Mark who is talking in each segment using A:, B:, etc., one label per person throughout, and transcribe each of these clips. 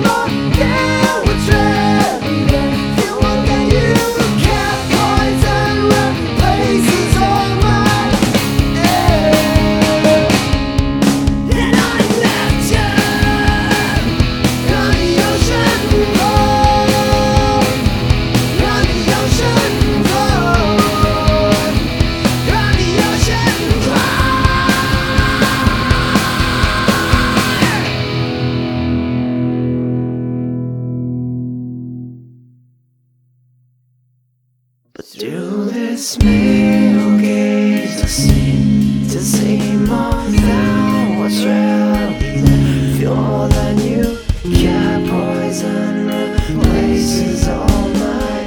A: more Through this male gaze, I seem to see more than what's there. Feel more than you care. Poison replaces all my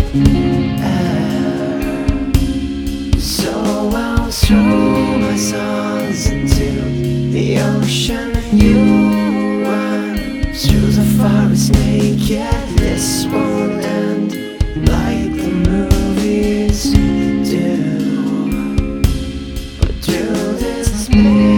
A: air. So I'll throw my songs into the ocean. You run through the forest naked. This won't this male